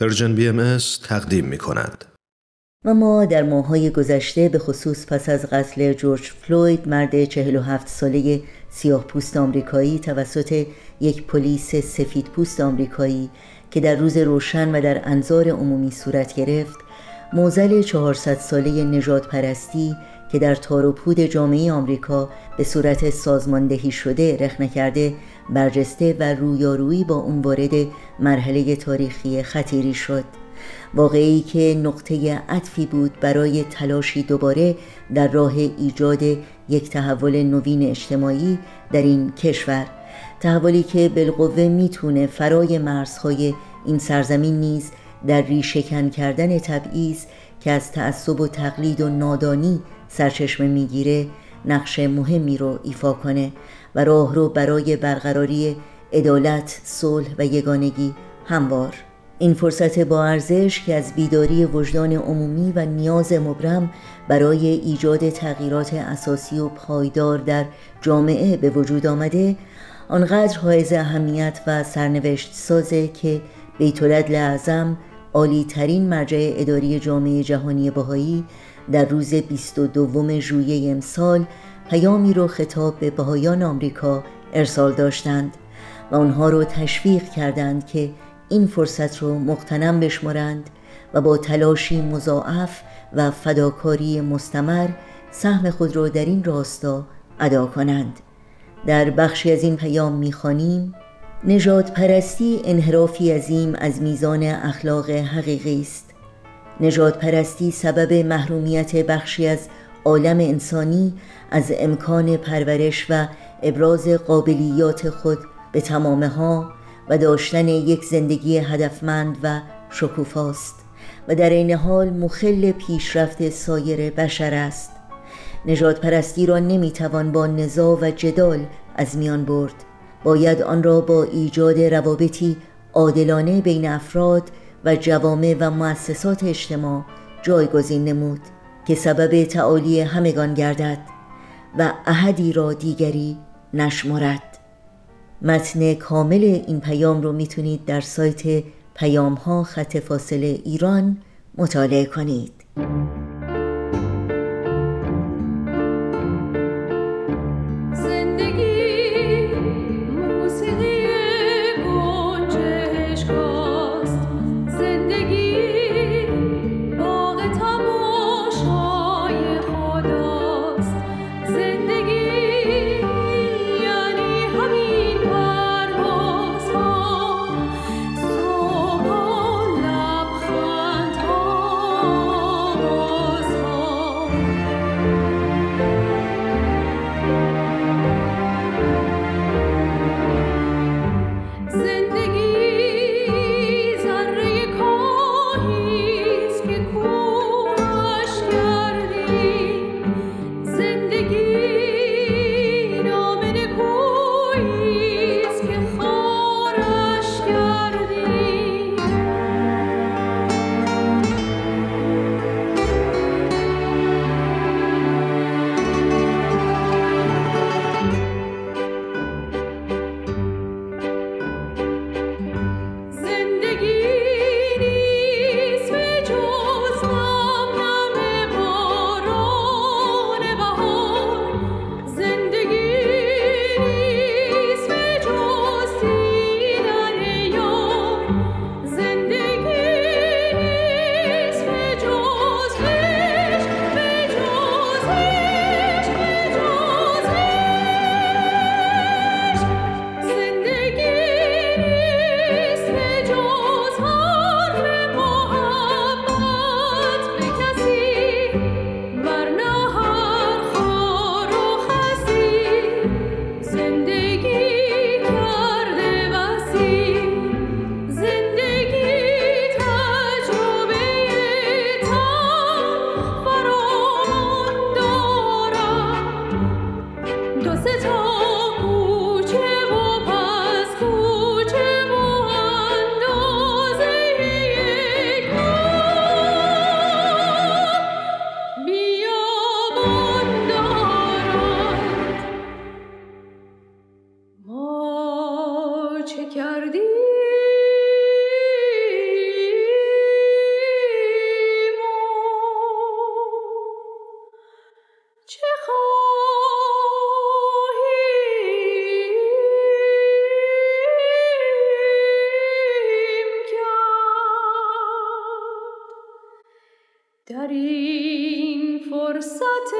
Persian BM تقدیم می کند. و ما در ماهای گذشته به خصوص پس از قتل جورج فلوید مرد 47 ساله سیاه پوست آمریکایی توسط یک پلیس سفید پوست آمریکایی که در روز روشن و در انظار عمومی صورت گرفت معضل 400 ساله نژادپرستی که در تار و پود جامعه آمریکا به صورت سازماندهی شده رخ کرده برجسته و رویارویی با اون وارد مرحله تاریخی خطیری شد. واقعی که نقطه عطفی بود برای تلاشی دوباره در راه ایجاد یک تحول نوین اجتماعی در این کشور. تحولی که بالقوه می‌تونه فرای مرزهای این سرزمین نیز در ریشهکن کردن تبعیض که از تعصب و تقلید و نادانی سرچشمه می‌گیره نقش مهمی رو ایفا کنه. و راه رو برای برقراری عدالت، صلح و یگانگی هموار. این فرصت با ارزش که از بیداری وجدان عمومی و نیاز مبرم برای ایجاد تغییرات اساسی و پایدار در جامعه به وجود آمده آنقدر حائز اهمیت و سرنوشت سازه که بیتولد لعظم عالی ترین مرجع اداری جامعه جهانی بهایی در روز 22 ژوئیه امسال پیامی رو خطاب به بهایان آمریکا ارسال داشتند و آنها رو تشویق کردند که این فرصت رو مقتنم بشمارند و با تلاشی مضاعف و فداکاری مستمر سهم خود را در این راستا ادا کنند. در بخشی از این پیام می‌خوانیم نجات پرستی انحرافی عظیم از میزان اخلاق حقیقی است. نجات پرستی سبب محرومیت بخشی از عالم انسانی از امکان پرورش و ابراز قابلیات خود به تمامه ها و داشتن یک زندگی هدفمند و شکوفاست و در این حال مخل پیشرفت سایر بشر است. نجات پرستی را نمی‌توان با نزاع و جدال از میان برد. باید آن را با ایجاد روابطی عادلانه بین افراد و جوامع و مؤسسات اجتماع جایگزین نمود. که سبب تعالی همگان گردد و احدی را دیگری نشمرد. متن کامل این پیام رو می‌تونید در سایت پیام ها خط فاصله ایران مطالعه کنید. در این فرصت